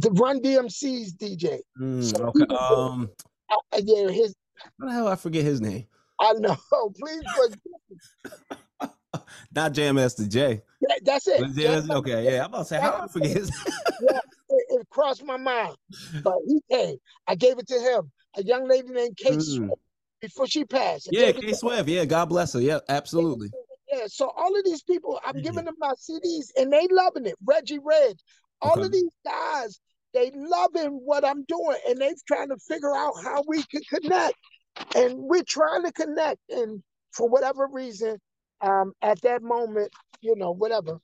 The Run DMC's DJ. Mm, So okay. Um, Uh, yeah, his. how the hell I forget his name? I know. Please, forgive Not Jam Master Jay. that, that's it. It- Okay, yeah. I'm about to say how I forget his. it, it crossed my mind, but he came. I gave it to him. A young lady named Kate Mm. Swift before she passed. I yeah, it Swift. Yeah, God bless her. Yeah, absolutely. Yeah, so all of these people, I'm Mhm. giving them my CDs and they loving it. Reggie Red, all Okay. of these guys, they loving what I'm doing and they trying to figure out how we can connect. And we're trying to connect. And for whatever reason, um, at that moment, you know, whatever,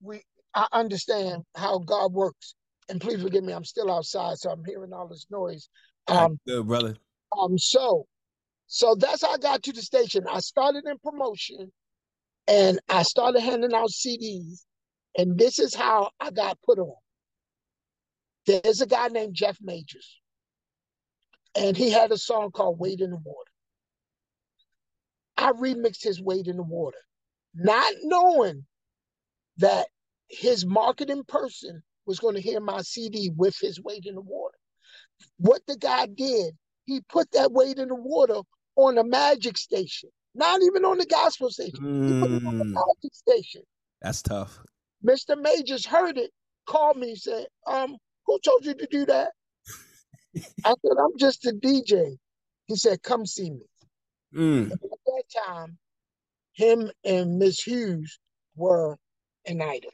we I understand how God works. And please forgive me, I'm still outside, so I'm hearing all this noise. Um, Good brother. um, so, so that's how I got to the station. I started in promotion, and I started handing out CDs, and this is how I got put on. There's a guy named Jeff Majors, and he had a song called "Wade in the Water." I remixed his "Wade in the Water," not knowing that his marketing person was going to hear my CD with his "Wade in the Water." What the guy did he put that Wade in the Water on the magic station, not even on the gospel station. He put it on the Mm, magic station. that's tough. Mr. Majors heard it, called me, said, um, who told you to do that? I said, I'm just a DJ. He said, come see me. Mm, At that time, him and Miss Hughes were an item.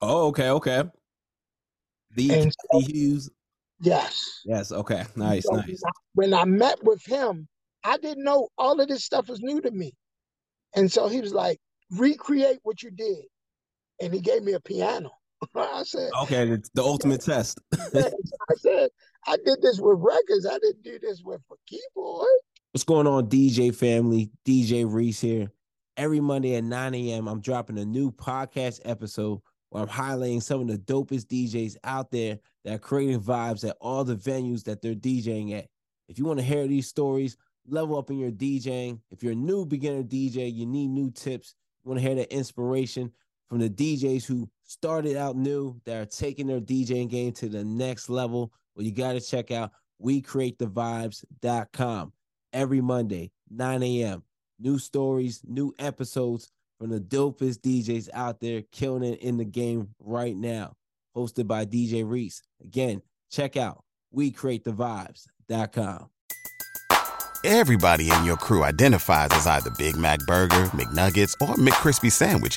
Oh, okay, okay. The And Cathy Hughes. Yes. Yes. Okay. Nice. So Nice. when I met with him, I didn't know all of this stuff was new to me. And so he was like, recreate what you did. And he gave me a piano. I said, Okay. The, the ultimate test. I said, I did this with records. I didn't do this with a keyboard. What's going on, DJ family? DJ Reese here. Every Monday at 9 a.m., I'm dropping a new podcast episode where I'm highlighting some of the dopest DJs out there that are creating vibes at all the venues that they're DJing at. If you want to hear these stories, level up in your DJing. If you're a new beginner DJ, you need new tips. You want to hear the inspiration from the DJs who started out new that are taking their DJing game to the next level. Well, you got to check out WeCreateTheVibes.com every Monday, 9 a.m. New stories, new episodes from the dopest DJs out there killing it in the game right now. Hosted by DJ Reese. Again, check out WeCreateTheVibes.com. Everybody in your crew identifies as either Big Mac Burger, McNuggets, or McCrispy Sandwich.